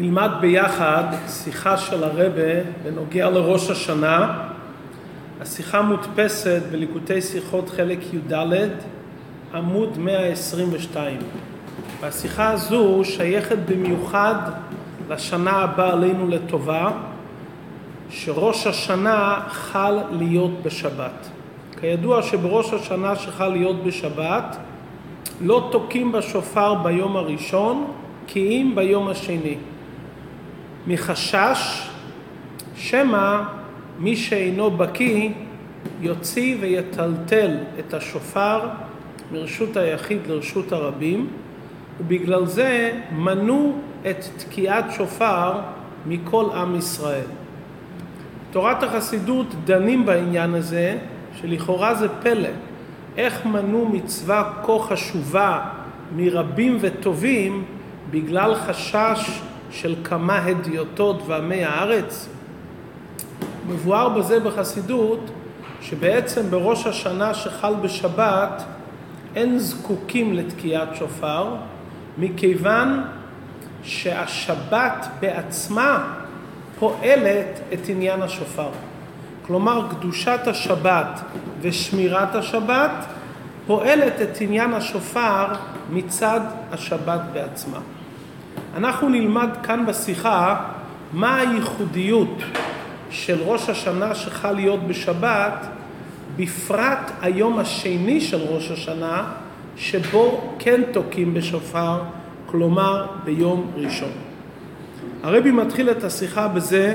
נלמד ביחד שיחה של הרבה בנוגע לראש השנה. השיחה מודפסת בליקוטי שיחות חלק י"ד, עמוד 122. והשיחה הזו שייכת במיוחד לשנה הבאה עלינו לטובה, שראש השנה חל להיות בשבת. כידוע שבראש השנה שחל להיות בשבת לא תוקעים בשופר ביום הראשון כי אם ביום השני. מחשש שמא מי שאינו בקיא יוציא ויטלטל את השופר מרשות היחיד לרשות הרבים ובגלל זה מנעו את תקיעת שופר מכל עם ישראל. תורת החסידות דנים בעניין הזה שלכאורה זה פלא איך מנעו מצווה כה חשובה מרבים וטובים בגלל חשש של כמה הדיוטות ועמי הארץ? מבואר בזה בחסידות שבעצם בראש השנה שחל בשבת אין זקוקים לתקיעת שופר מכיוון שהשבת בעצמה פועלת את עניין השופר. כלומר קדושת השבת ושמירת השבת פועלת את עניין השופר מצד השבת בעצמה. אנחנו נלמד כאן בשיחה מה הייחודיות של ראש השנה שחל להיות בשבת, בפרט היום השני של ראש השנה, שבו כן תוקעים בשופר, כלומר ביום ראשון. הרבי מתחיל את השיחה בזה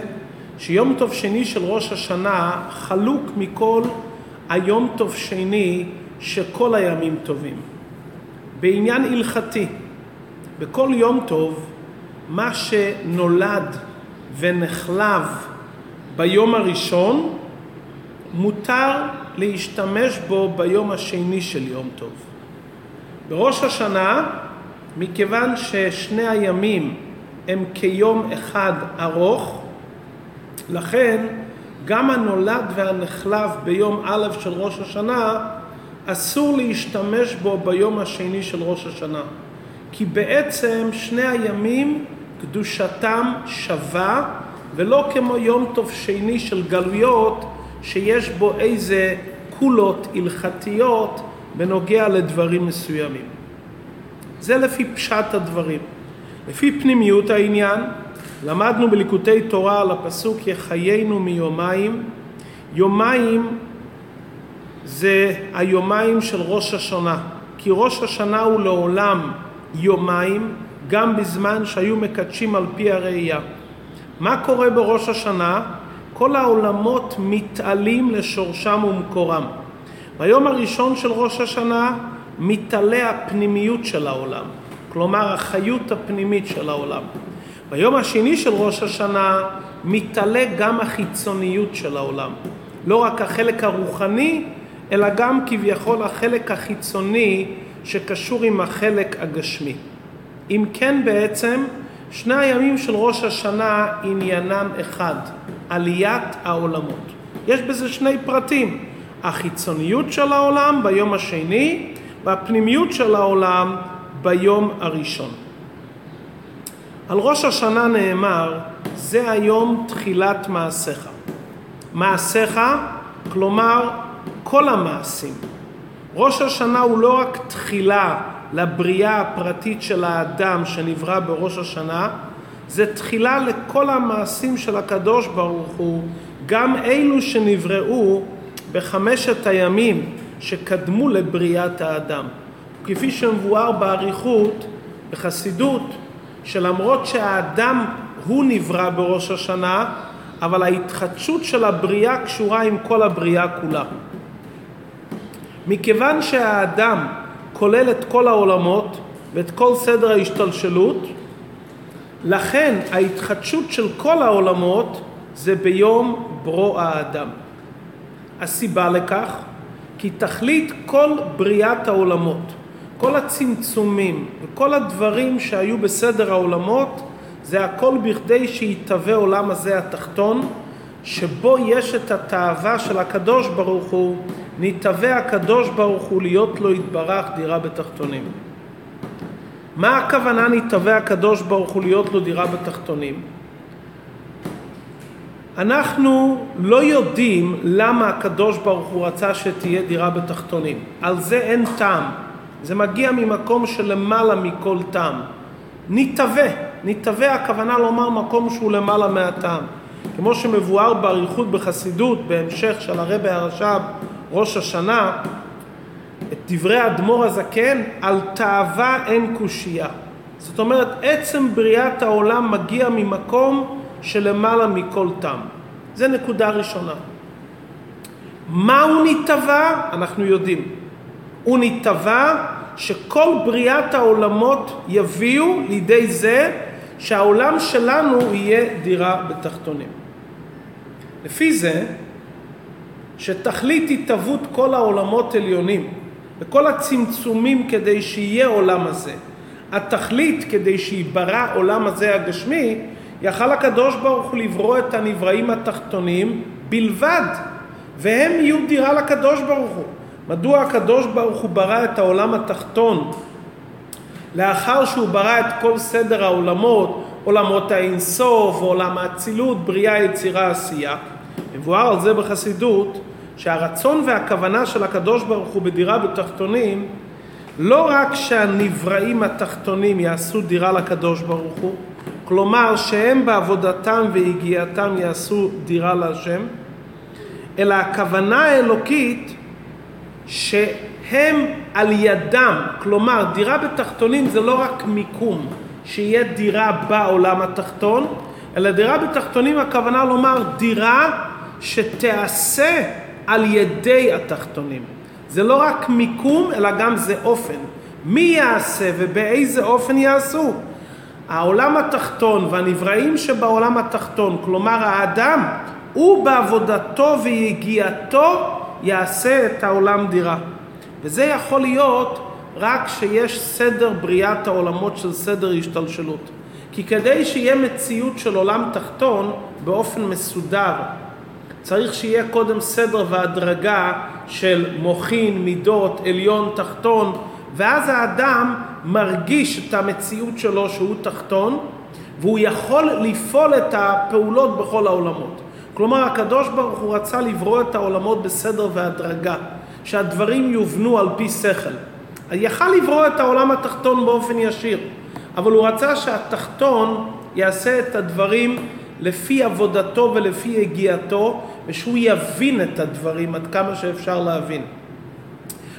שיום טוב שני של ראש השנה חלוק מכל היום טוב שני שכל הימים טובים. בעניין הלכתי, בכל יום טוב, מה שנולד ונחלב ביום הראשון, מותר להשתמש בו ביום השני של יום טוב. בראש השנה, מכיוון ששני הימים הם כיום אחד ארוך, לכן גם הנולד והנחלב ביום א' של ראש השנה אסור להשתמש בו ביום השני של ראש השנה. כי בעצם שני הימים קדושתם שווה ולא כמו יום טוב שני של גלויות שיש בו איזה קולות הלכתיות בנוגע לדברים מסוימים. זה לפי פשט הדברים. לפי פנימיות העניין, למדנו בליקוטי תורה על הפסוק יחיינו מיומיים. יומיים זה היומיים של ראש השנה, כי ראש השנה הוא לעולם יומיים, גם בזמן שהיו מקדשים על פי הראייה. מה קורה בראש השנה? כל העולמות מתעלים לשורשם ומקורם. ביום הראשון של ראש השנה מתעלה הפנימיות של העולם, כלומר החיות הפנימית של העולם. ביום השני של ראש השנה מתעלה גם החיצוניות של העולם. לא רק החלק הרוחני, אלא גם כביכול החלק החיצוני שקשור עם החלק הגשמי. אם כן בעצם, שני הימים של ראש השנה עניינם אחד, עליית העולמות. יש בזה שני פרטים, החיצוניות של העולם ביום השני והפנימיות של העולם ביום הראשון. על ראש השנה נאמר, זה היום תחילת מעשיך. מעשיך, כלומר כל המעשים. ראש השנה הוא לא רק תחילה לבריאה הפרטית של האדם שנברא בראש השנה, זה תחילה לכל המעשים של הקדוש ברוך הוא, גם אלו שנבראו בחמשת הימים שקדמו לבריאת האדם. כפי שמבואר באריכות בחסידות, שלמרות שהאדם הוא נברא בראש השנה, אבל ההתחדשות של הבריאה קשורה עם כל הבריאה כולה. מכיוון שהאדם כולל את כל העולמות ואת כל סדר ההשתלשלות, לכן ההתחדשות של כל העולמות זה ביום ברוא האדם. הסיבה לכך, כי תכלית כל בריאת העולמות, כל הצמצומים וכל הדברים שהיו בסדר העולמות, זה הכל בכדי שיתהווה עולם הזה התחתון, שבו יש את התאווה של הקדוש ברוך הוא, נתהווה הקדוש ברוך הוא להיות לו יתברך דירה בתחתונים. מה הכוונה נתהווה הקדוש ברוך הוא להיות לו דירה בתחתונים? אנחנו לא יודעים למה הקדוש ברוך הוא רצה שתהיה דירה בתחתונים. על זה אין טעם. זה מגיע ממקום שלמעלה מכל טעם. נתהווה, נתהווה הכוונה לומר מקום שהוא למעלה מהטעם. כמו שמבואר באריכות בחסידות, בהמשך של הרבי הרש"ב, ראש השנה, את דברי האדמו"ר הזקן, על תאווה אין קושייה. זאת אומרת, עצם בריאת העולם מגיע ממקום שלמעלה מכל טעם. זה נקודה ראשונה. מה הוא נתבע? אנחנו יודעים. הוא נתבע שכל בריאת העולמות יביאו לידי זה שהעולם שלנו יהיה דירה בתחתונים. לפי זה, שתכלית התהוות כל העולמות עליונים וכל הצמצומים כדי שיהיה עולם הזה, התכלית כדי שיברא עולם הזה הגשמי, יכל הקדוש ברוך הוא לברוא את הנבראים התחתונים בלבד, והם יהיו דירה לקדוש ברוך הוא. מדוע הקדוש ברוך הוא ברא את העולם התחתון לאחר שהוא ברא את כל סדר העולמות, עולמות האינסוף, עולם האצילות, בריאה, יצירה, עשייה. מבואר על זה בחסידות, שהרצון והכוונה של הקדוש ברוך הוא בדירה בתחתונים, לא רק שהנבראים התחתונים יעשו דירה לקדוש ברוך הוא, כלומר שהם בעבודתם והגיעתם יעשו דירה להשם, אלא הכוונה האלוקית שהם על ידם, כלומר דירה בתחתונים זה לא רק מיקום, שיהיה דירה בעולם התחתון, אלא דירה בתחתונים הכוונה לומר דירה שתיעשה על ידי התחתונים. זה לא רק מיקום, אלא גם זה אופן. מי יעשה ובאיזה אופן יעשו? העולם התחתון והנבראים שבעולם התחתון, כלומר האדם, הוא בעבודתו ויגיעתו יעשה את העולם דירה. וזה יכול להיות רק שיש סדר בריאת העולמות של סדר השתלשלות. כי כדי שיהיה מציאות של עולם תחתון באופן מסודר, צריך שיהיה קודם סדר והדרגה של מוחין, מידות, עליון, תחתון, ואז האדם מרגיש את המציאות שלו שהוא תחתון, והוא יכול לפעול את הפעולות בכל העולמות. כלומר, הקדוש ברוך הוא רצה לברוא את העולמות בסדר והדרגה, שהדברים יובנו על פי שכל. יכל לברוא את העולם התחתון באופן ישיר, אבל הוא רצה שהתחתון יעשה את הדברים לפי עבודתו ולפי הגיעתו, ושהוא יבין את הדברים עד כמה שאפשר להבין.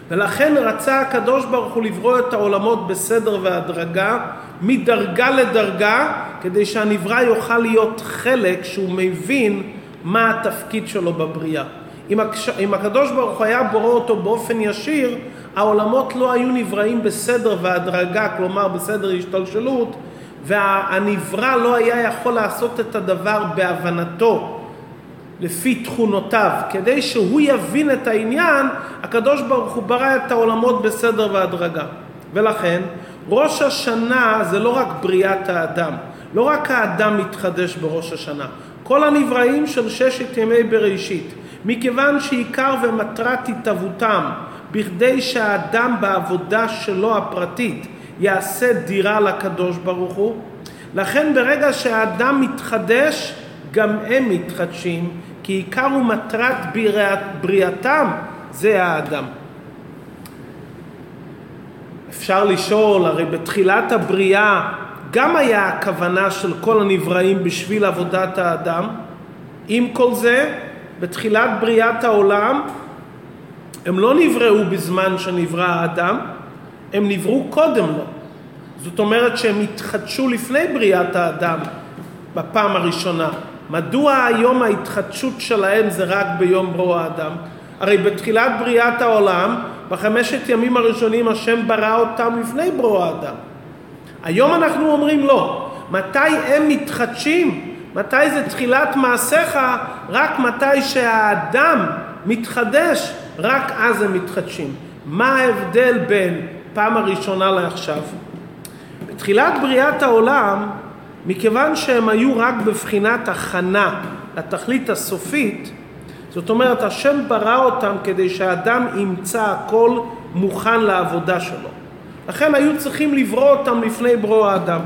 ולכן רצה הקדוש ברוך הוא לברוא את העולמות בסדר והדרגה, מדרגה לדרגה, כדי שהנברא יוכל להיות חלק שהוא מבין מה התפקיד שלו בבריאה. אם, הקש... אם הקדוש ברוך הוא היה בורא אותו באופן ישיר, העולמות לא היו נבראים בסדר והדרגה, כלומר בסדר השתלשלות, והנברא לא היה יכול לעשות את הדבר בהבנתו, לפי תכונותיו. כדי שהוא יבין את העניין, הקדוש ברוך הוא ברא את העולמות בסדר והדרגה. ולכן, ראש השנה זה לא רק בריאת האדם, לא רק האדם מתחדש בראש השנה, כל הנבראים של ששת ימי בראשית, מכיוון שעיקר ומטרת התהוותם, בכדי שהאדם בעבודה שלו הפרטית יעשה דירה לקדוש ברוך הוא, לכן ברגע שהאדם מתחדש, גם הם מתחדשים, כי עיקר ומטרת בריאתם זה האדם. אפשר לשאול, הרי בתחילת הבריאה גם היה הכוונה של כל הנבראים בשביל עבודת האדם. עם כל זה, בתחילת בריאת העולם, הם לא נבראו בזמן שנברא האדם, הם נבראו קודם לו. זאת אומרת שהם התחדשו לפני בריאת האדם בפעם הראשונה. מדוע היום ההתחדשות שלהם זה רק ביום ברוא האדם? הרי בתחילת בריאת העולם, בחמשת ימים הראשונים השם ברא אותם לפני ברוא האדם. היום אנחנו אומרים לא. מתי הם מתחדשים? מתי זה תחילת מעשיך? רק מתי שהאדם מתחדש, רק אז הם מתחדשים. מה ההבדל בין פעם הראשונה לעכשיו? בתחילת בריאת העולם, מכיוון שהם היו רק בבחינת הכנה לתכלית הסופית, זאת אומרת, השם ברא אותם כדי שהאדם ימצא הכל מוכן לעבודה שלו. לכן היו צריכים לברוא אותם לפני ברוא האדם.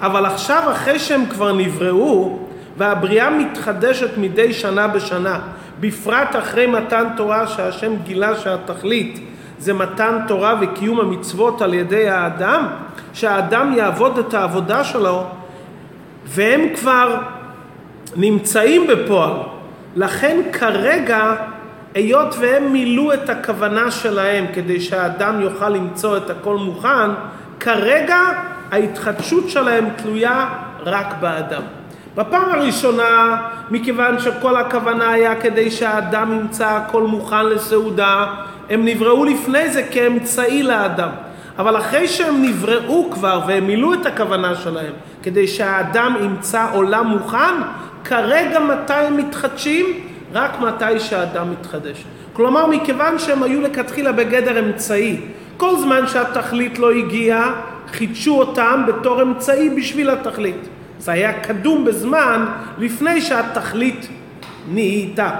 אבל עכשיו, אחרי שהם כבר נבראו, והבריאה מתחדשת מדי שנה בשנה, בפרט אחרי מתן תורה שהשם גילה שהתכלית זה מתן תורה וקיום המצוות על ידי האדם, שהאדם יעבוד את העבודה שלו, והם כבר נמצאים בפועל. לכן כרגע, היות והם מילאו את הכוונה שלהם כדי שהאדם יוכל למצוא את הכל מוכן, כרגע ההתחדשות שלהם תלויה רק באדם. בפעם הראשונה, מכיוון שכל הכוונה היה כדי שהאדם ימצא הכל מוכן לסעודה, הם נבראו לפני זה כאמצעי לאדם. אבל אחרי שהם נבראו כבר והם מילאו את הכוונה שלהם כדי שהאדם ימצא עולם מוכן, כרגע מתי הם מתחדשים? רק מתי שהאדם מתחדש. כלומר, מכיוון שהם היו לכתחילה בגדר אמצעי, כל זמן שהתכלית לא הגיעה, חידשו אותם בתור אמצעי בשביל התכלית. זה היה קדום בזמן לפני שהתכלית נהייתה.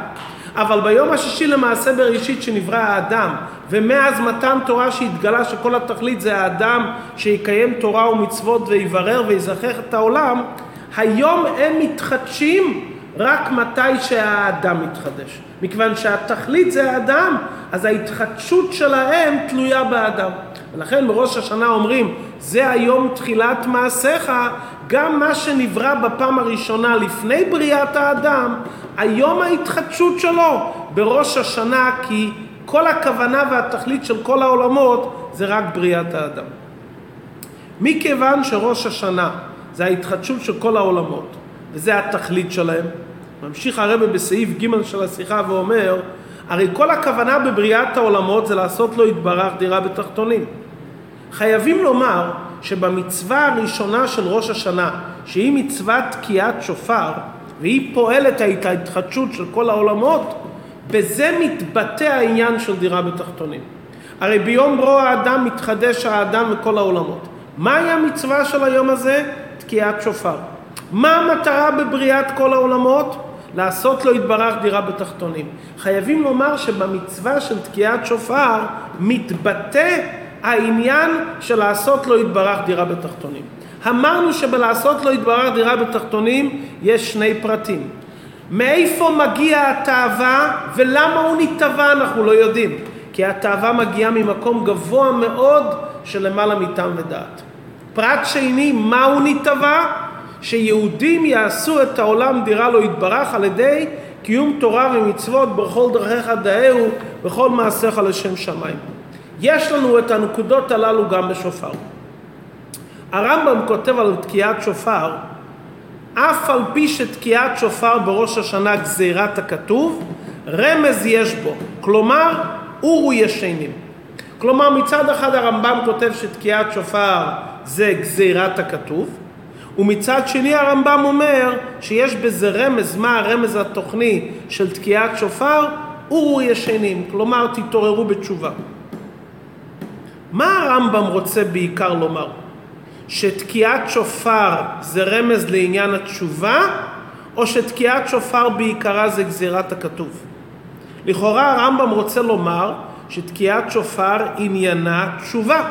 אבל ביום השישי למעשה בראשית שנברא האדם, ומאז מתן תורה שהתגלה שכל התכלית זה האדם שיקיים תורה ומצוות ויברר ויזכח את העולם, היום הם מתחדשים רק מתי שהאדם מתחדש. מכיוון שהתכלית זה האדם, אז ההתחדשות שלהם תלויה באדם. ולכן בראש השנה אומרים, זה היום תחילת מעשיך, גם מה שנברא בפעם הראשונה לפני בריאת האדם, היום ההתחדשות שלו בראש השנה, כי כל הכוונה והתכלית של כל העולמות זה רק בריאת האדם. מכיוון שראש השנה זה ההתחדשות של כל העולמות, וזה התכלית שלהם, ממשיך הרבה בסעיף ג' של השיחה ואומר, הרי כל הכוונה בבריאת העולמות זה לעשות לו יתברך דירה בתחתונים. חייבים לומר שבמצווה הראשונה של ראש השנה, שהיא מצוות תקיעת שופר, והיא פועלת את ההתחדשות של כל העולמות, בזה מתבטא העניין של דירה בתחתונים. הרי ביום ברוא האדם מתחדש האדם וכל העולמות. מהי המצווה של היום הזה? תקיעת שופר. מה המטרה בבריאת כל העולמות? לעשות לו יתברך דירה בתחתונים. חייבים לומר שבמצווה של תקיעת שופר מתבטא העניין של לעשות לו יתברך דירה בתחתונים. אמרנו שבלעשות לו יתברך דירה בתחתונים יש שני פרטים. מאיפה מגיע התאווה ולמה הוא נתאווה אנחנו לא יודעים. כי התאווה מגיעה ממקום גבוה מאוד של למעלה מטעם ודעת. פרט שני, מה הוא נתאווה? שיהודים יעשו את העולם דירה לא יתברך על ידי קיום תורה ומצוות בכל דרכיך דאהו, בכל מעשיך לשם שמיים. יש לנו את הנקודות הללו גם בשופר. הרמב"ם כותב על תקיעת שופר, אף על פי שתקיעת שופר בראש השנה גזירת הכתוב, רמז יש בו, כלומר אורו ישנים. כלומר מצד אחד הרמב"ם כותב שתקיעת שופר זה גזירת הכתוב, ומצד שני הרמב"ם אומר שיש בזה רמז, מה הרמז התוכני של תקיעת שופר? אורו ישנים, כלומר תתעוררו בתשובה. מה הרמב"ם רוצה בעיקר לומר? שתקיעת שופר זה רמז לעניין התשובה, או שתקיעת שופר בעיקרה זה גזירת הכתוב? לכאורה הרמב"ם רוצה לומר שתקיעת שופר עניינה תשובה.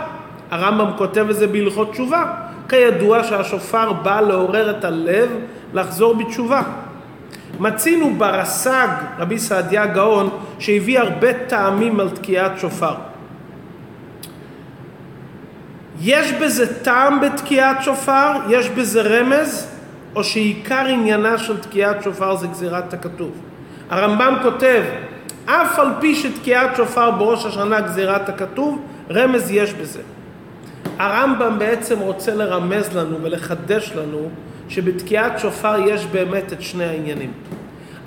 הרמב"ם כותב את זה בהלכות תשובה. כידוע שהשופר בא לעורר את הלב לחזור בתשובה. מצינו ברס"ג, רבי סעדיה גאון, שהביא הרבה טעמים על תקיעת שופר. יש בזה טעם בתקיעת שופר? יש בזה רמז? או שעיקר עניינה של תקיעת שופר זה גזירת הכתוב? הרמב"ם כותב, אף על פי שתקיעת שופר בראש השנה גזירת הכתוב, רמז יש בזה. הרמב"ם בעצם רוצה לרמז לנו ולחדש לנו שבתקיעת שופר יש באמת את שני העניינים.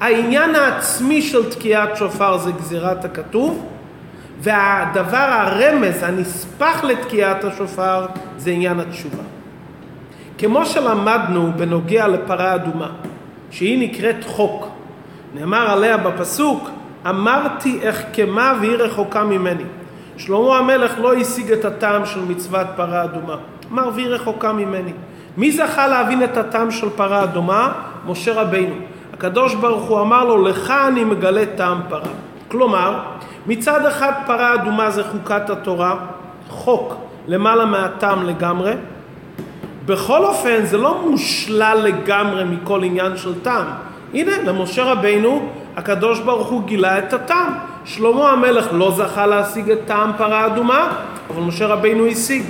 העניין העצמי של תקיעת שופר זה גזירת הכתוב, והדבר הרמז, הנספח לתקיעת השופר, זה עניין התשובה. כמו שלמדנו בנוגע לפרה אדומה, שהיא נקראת חוק, נאמר עליה בפסוק, אמרתי אחכמה והיא רחוקה ממני. שלמה המלך לא השיג את הטעם של מצוות פרה אדומה. אמר והיא רחוקה ממני. מי זכה להבין את הטעם של פרה אדומה? משה רבינו. הקדוש ברוך הוא אמר לו, לך אני מגלה טעם פרה. כלומר, מצד אחד פרה אדומה זה חוקת התורה, חוק, למעלה מהטעם לגמרי. בכל אופן, זה לא מושלל לגמרי מכל עניין של טעם. הנה, למשה רבינו, הקדוש ברוך הוא גילה את הטעם. שלמה המלך לא זכה להשיג את טעם פרה אדומה, אבל משה רבינו השיג.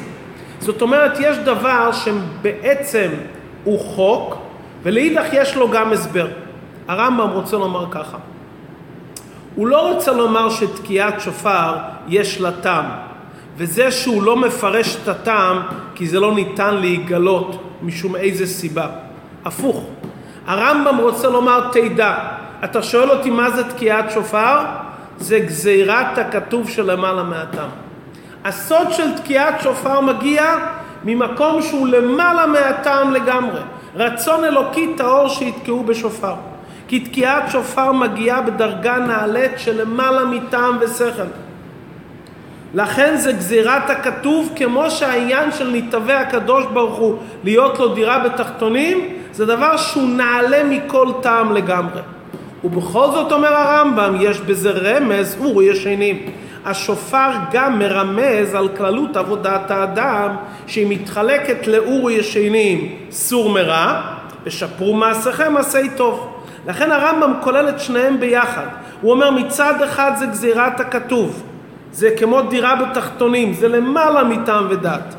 זאת אומרת, יש דבר שבעצם הוא חוק, ולאידך יש לו גם הסבר. הרמב"ם רוצה לומר ככה, הוא לא רוצה לומר שתקיעת שופר יש לה טעם, וזה שהוא לא מפרש את הטעם כי זה לא ניתן להיגלות משום איזה סיבה. הפוך, הרמב"ם רוצה לומר תדע, אתה שואל אותי מה זה תקיעת שופר? זה גזירת הכתוב שלמעלה מהטעם. הסוד של תקיעת שופר מגיע ממקום שהוא למעלה מהטעם לגמרי. רצון אלוקי טהור שיתקעו בשופר. כי תקיעת שופר מגיעה בדרגה נעלית של למעלה מטעם ושכל. לכן זה גזירת הכתוב כמו שהעניין של נתהווה הקדוש ברוך הוא להיות לו דירה בתחתונים זה דבר שהוא נעלה מכל טעם לגמרי. ובכל זאת אומר הרמב"ם יש בזה רמז אורי ישנים. השופר גם מרמז על כללות עבודת האדם שהיא מתחלקת לאורי ישנים סור מרע ושפרו מעשיכם עשי טוב. לכן הרמב"ם כולל את שניהם ביחד. הוא אומר מצד אחד זה גזירת הכתוב, זה כמו דירה בתחתונים, זה למעלה מטעם ודת.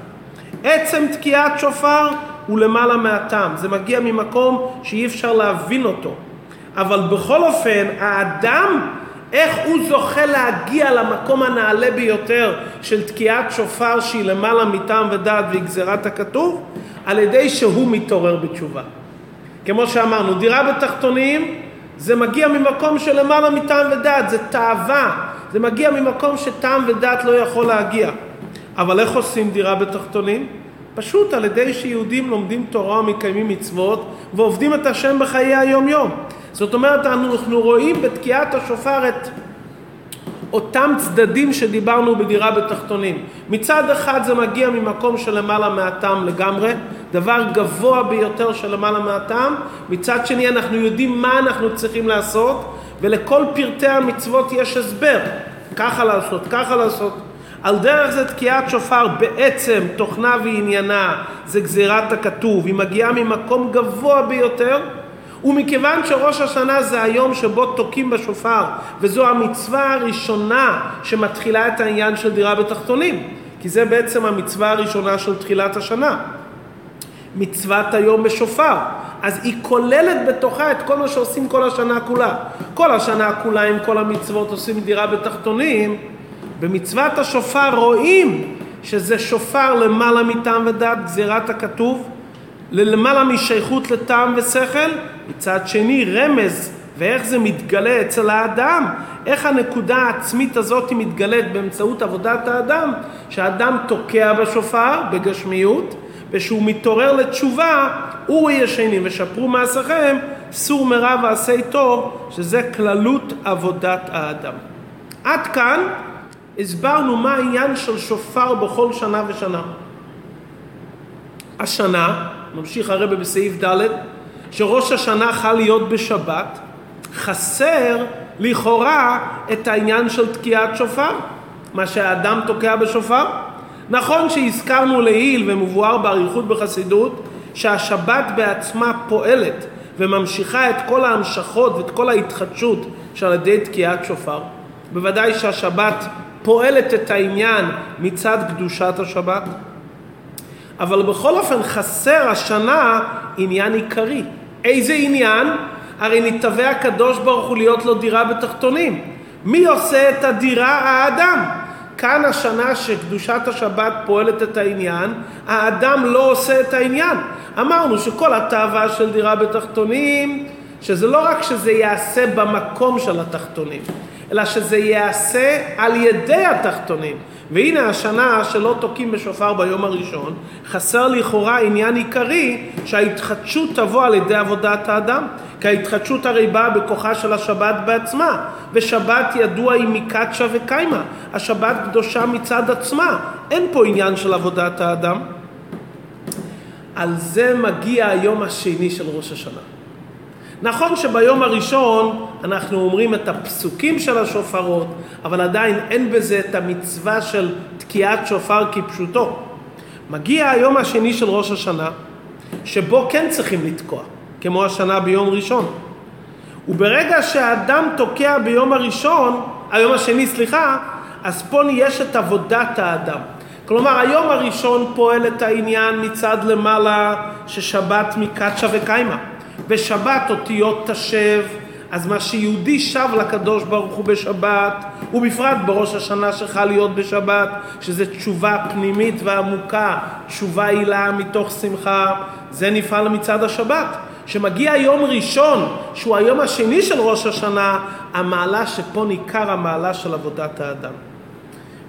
עצם תקיעת שופר הוא למעלה מהטעם, זה מגיע ממקום שאי אפשר להבין אותו. אבל בכל אופן, האדם, איך הוא זוכה להגיע למקום הנעלה ביותר של תקיעת שופר שהיא למעלה מטעם ודת והיא גזירת הכתוב? על ידי שהוא מתעורר בתשובה. כמו שאמרנו, דירה בתחתונים זה מגיע ממקום של למעלה מטעם ודעת, זה תאווה, זה מגיע ממקום שטעם ודעת לא יכול להגיע. אבל איך עושים דירה בתחתונים? פשוט על ידי שיהודים לומדים תורה ומקיימים מצוות ועובדים את השם בחיי היום יום. זאת אומרת, אנחנו רואים בתקיעת השופר את אותם צדדים שדיברנו בדירה בתחתונים. מצד אחד זה מגיע ממקום של למעלה מהטעם לגמרי, דבר גבוה ביותר של למעלה מהטעם, מצד שני אנחנו יודעים מה אנחנו צריכים לעשות, ולכל פרטי המצוות יש הסבר, ככה לעשות, ככה לעשות. על דרך זה תקיעת שופר בעצם תוכנה ועניינה זה גזירת הכתוב, היא מגיעה ממקום גבוה ביותר ומכיוון שראש השנה זה היום שבו תוקעים בשופר וזו המצווה הראשונה שמתחילה את העניין של דירה בתחתונים כי זה בעצם המצווה הראשונה של תחילת השנה. מצוות היום בשופר. אז היא כוללת בתוכה את כל מה שעושים כל השנה כולה. כל השנה כולה עם כל המצוות עושים דירה בתחתונים. במצוות השופר רואים שזה שופר למעלה מטעם ודעת גזירת הכתוב למעלה משייכות לטעם ושכל מצד שני רמז ואיך זה מתגלה אצל האדם, איך הנקודה העצמית הזאת מתגלית באמצעות עבודת האדם, שהאדם תוקע בשופר בגשמיות, ושהוא מתעורר לתשובה, אורי ישנים ושפרו מעשיכם, סור מרע ועשי טוב, שזה כללות עבודת האדם. עד כאן הסברנו מה העניין של שופר בכל שנה ושנה. השנה, ממשיך הרבה בסעיף ד', שראש השנה חל להיות בשבת, חסר לכאורה את העניין של תקיעת שופר, מה שהאדם תוקע בשופר. נכון שהזכרנו לעיל ומבואר באריכות בחסידות שהשבת בעצמה פועלת וממשיכה את כל ההמשכות ואת כל ההתחדשות שעל ידי תקיעת שופר. בוודאי שהשבת פועלת את העניין מצד קדושת השבת. אבל בכל אופן חסר השנה עניין עיקרי. איזה עניין? הרי נתהווה הקדוש ברוך הוא להיות לו דירה בתחתונים. מי עושה את הדירה? האדם. כאן השנה שקדושת השבת פועלת את העניין, האדם לא עושה את העניין. אמרנו שכל התאווה של דירה בתחתונים, שזה לא רק שזה ייעשה במקום של התחתונים, אלא שזה ייעשה על ידי התחתונים. והנה השנה שלא תוקעים בשופר ביום הראשון, חסר לכאורה עניין עיקרי שההתחדשות תבוא על ידי עבודת האדם. כי ההתחדשות הרי באה בכוחה של השבת בעצמה, ושבת ידוע היא מקדשה וקיימה. השבת קדושה מצד עצמה, אין פה עניין של עבודת האדם. על זה מגיע היום השני של ראש השנה. נכון שביום הראשון אנחנו אומרים את הפסוקים של השופרות, אבל עדיין אין בזה את המצווה של תקיעת שופר כפשוטו. מגיע היום השני של ראש השנה, שבו כן צריכים לתקוע, כמו השנה ביום ראשון. וברגע שהאדם תוקע ביום הראשון, היום השני, סליחה, אז פה יש את עבודת האדם. כלומר, היום הראשון פועל את העניין מצד למעלה ששבת מקדשה וקיימה. בשבת אותיות תשב, אז מה שיהודי שב לקדוש ברוך הוא בשבת, ובפרט בראש השנה שחל להיות בשבת, שזה תשובה פנימית ועמוקה, תשובה עילה מתוך שמחה, זה נפעל מצד השבת. שמגיע יום ראשון, שהוא היום השני של ראש השנה, המעלה שפה ניכר המעלה של עבודת האדם.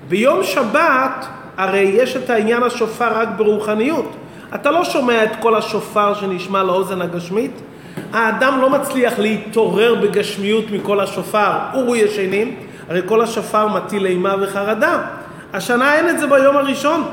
ביום שבת הרי יש את העניין השופר רק ברוחניות. אתה לא שומע את כל השופר שנשמע לאוזן הגשמית. האדם לא מצליח להתעורר בגשמיות מכל השופר, אורו ישנים, הרי כל השופר מטיל אימה וחרדה. השנה אין את זה ביום הראשון.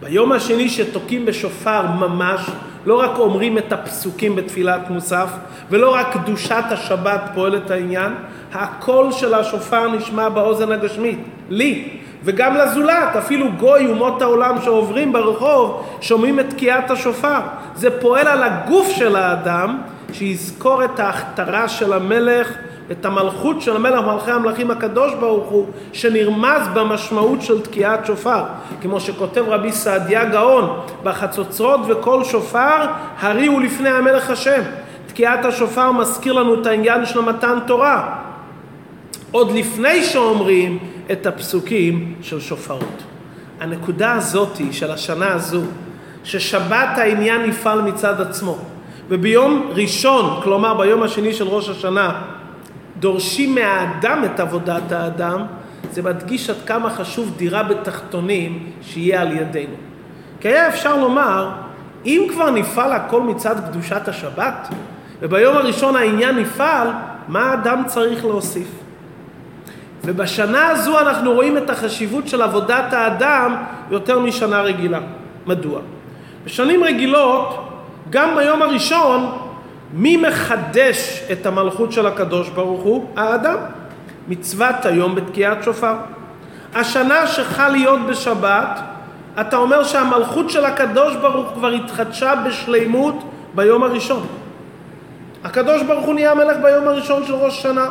ביום השני שתוקעים בשופר ממש, לא רק אומרים את הפסוקים בתפילת מוסף, ולא רק קדושת השבת פועלת העניין, הקול של השופר נשמע באוזן הגשמית, לי, וגם לזולת, אפילו גוי אומות העולם שעוברים ברחוב, שומעים את תקיעת השופר. זה פועל על הגוף של האדם, שיזכור את ההכתרה של המלך, את המלכות של המלך מלכי המלכים הקדוש ברוך הוא, שנרמז במשמעות של תקיעת שופר. כמו שכותב רבי סעדיה גאון, בחצוצרות וקול שופר, הריעו לפני המלך השם. תקיעת השופר מזכיר לנו את העניין של מתן תורה. עוד לפני שאומרים את הפסוקים של שופרות. הנקודה הזאת של השנה הזו, ששבת העניין נפעל מצד עצמו, וביום ראשון, כלומר ביום השני של ראש השנה, דורשים מהאדם את עבודת האדם, זה מדגיש עד כמה חשוב דירה בתחתונים שיהיה על ידינו. כי היה אפשר לומר, אם כבר נפעל הכל מצד קדושת השבת, וביום הראשון העניין נפעל, מה האדם צריך להוסיף? ובשנה הזו אנחנו רואים את החשיבות של עבודת האדם יותר משנה רגילה. מדוע? בשנים רגילות, גם ביום הראשון, מי מחדש את המלכות של הקדוש ברוך הוא? האדם. מצוות היום בתקיעת שופר. השנה שחל להיות בשבת, אתה אומר שהמלכות של הקדוש ברוך הוא כבר התחדשה בשלימות ביום הראשון. הקדוש ברוך הוא נהיה מלך ביום הראשון של ראש השנה.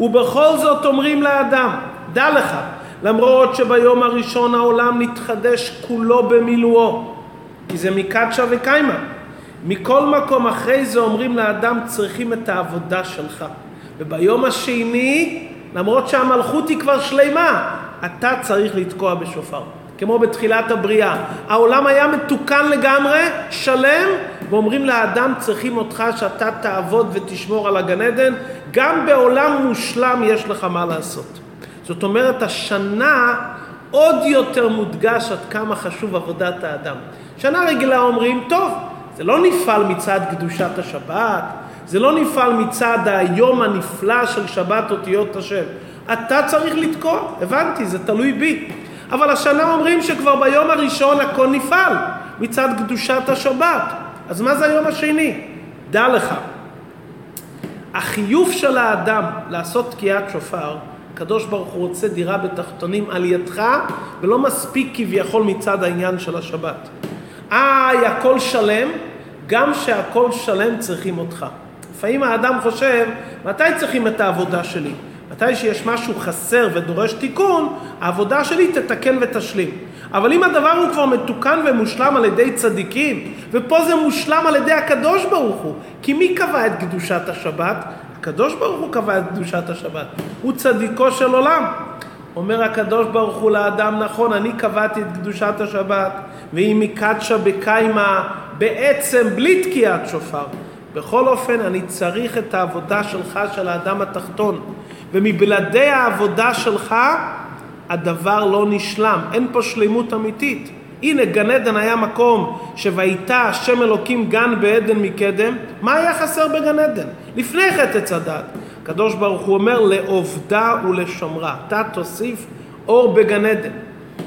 ובכל זאת אומרים לאדם, דע לך, למרות שביום הראשון העולם נתחדש כולו במילואו, כי זה מקדשה וקיימה. מכל מקום אחרי זה אומרים לאדם צריכים את העבודה שלך. וביום השני, למרות שהמלכות היא כבר שלמה, אתה צריך לתקוע בשופר. כמו בתחילת הבריאה. העולם היה מתוקן לגמרי, שלם, ואומרים לאדם צריכים אותך שאתה תעבוד ותשמור על הגן עדן, גם בעולם מושלם יש לך מה לעשות. זאת אומרת, השנה עוד יותר מודגש עד כמה חשוב עבודת האדם. שנה רגילה אומרים, טוב, זה לא נפעל מצד קדושת השבת, זה לא נפעל מצד היום הנפלא של שבת אותיות השם. אתה צריך לתקוע, הבנתי, זה תלוי בי. אבל השנה אומרים שכבר ביום הראשון הכל נפעל מצד קדושת השבת. אז מה זה היום השני? דע לך, החיוב של האדם לעשות תקיעת שופר, הקדוש ברוך הוא רוצה דירה בתחתונים על ידך, ולא מספיק כביכול מצד העניין של השבת. איי, הכל שלם, גם שהכל שלם צריכים אותך. לפעמים האדם חושב, מתי צריכים את העבודה שלי? מתי שיש משהו חסר ודורש תיקון, העבודה שלי תתקן ותשלים. אבל אם הדבר הוא כבר מתוקן ומושלם על ידי צדיקים, ופה זה מושלם על ידי הקדוש ברוך הוא, כי מי קבע את קדושת השבת? הקדוש ברוך הוא קבע את קדושת השבת. הוא צדיקו של עולם. אומר הקדוש ברוך הוא לאדם, נכון, אני קבעתי את קדושת השבת, והיא מקדשה בקיימה, בעצם בלי תקיעת שופר. בכל אופן, אני צריך את העבודה שלך, של האדם התחתון. ומבלעדי העבודה שלך הדבר לא נשלם, אין פה שלמות אמיתית. הנה גן עדן היה מקום שויטה השם אלוקים גן בעדן מקדם, מה היה חסר בגן עדן? לפני חטא הדת. הקדוש ברוך הוא אומר לעובדה ולשומרה, אתה תוסיף אור בגן עדן.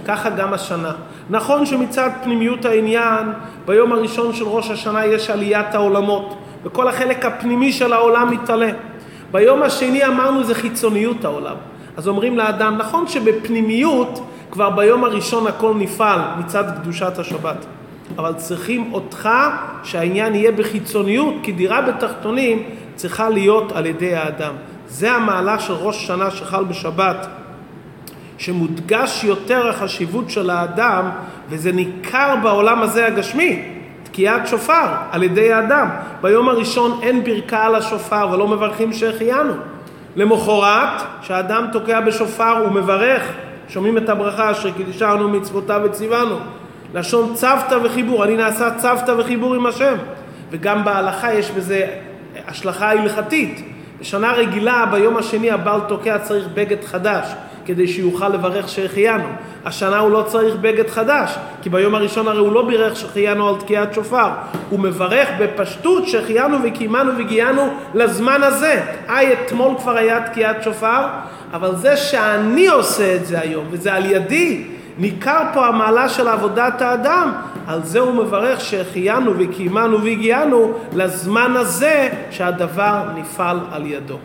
ככה גם השנה. נכון שמצד פנימיות העניין, ביום הראשון של ראש השנה יש עליית העולמות, וכל החלק הפנימי של העולם מתעלה. ביום השני אמרנו זה חיצוניות העולם. אז אומרים לאדם, נכון שבפנימיות כבר ביום הראשון הכל נפעל מצד קדושת השבת. אבל צריכים אותך שהעניין יהיה בחיצוניות, כי דירה בתחתונים צריכה להיות על ידי האדם. זה המעלה של ראש שנה שחל בשבת, שמודגש יותר החשיבות של האדם, וזה ניכר בעולם הזה הגשמי. תקיעת שופר על ידי האדם. ביום הראשון אין ברכה על השופר ולא מברכים שהחיינו. למחרת, כשאדם תוקע בשופר הוא מברך, שומעים את הברכה אשר קידשנו מצוותיו וציוונו. לשון צוותא וחיבור, אני נעשה צוותא וחיבור עם השם. וגם בהלכה יש בזה השלכה הלכתית. בשנה רגילה, ביום השני הבעל תוקע צריך בגד חדש, כדי שיוכל לברך שהחיינו. השנה הוא לא צריך בגד חדש, כי ביום הראשון הרי הוא לא בירך שהחיינו על תקיעת שופר. הוא מברך בפשטות שהחיינו וקיימנו והגיענו לזמן הזה. היי, אתמול כבר היה תקיעת שופר, אבל זה שאני עושה את זה היום, וזה על ידי, ניכר פה המעלה של עבודת האדם, על זה הוא מברך שהחיינו וקיימנו והגיענו לזמן הזה שהדבר נפעל על ידו.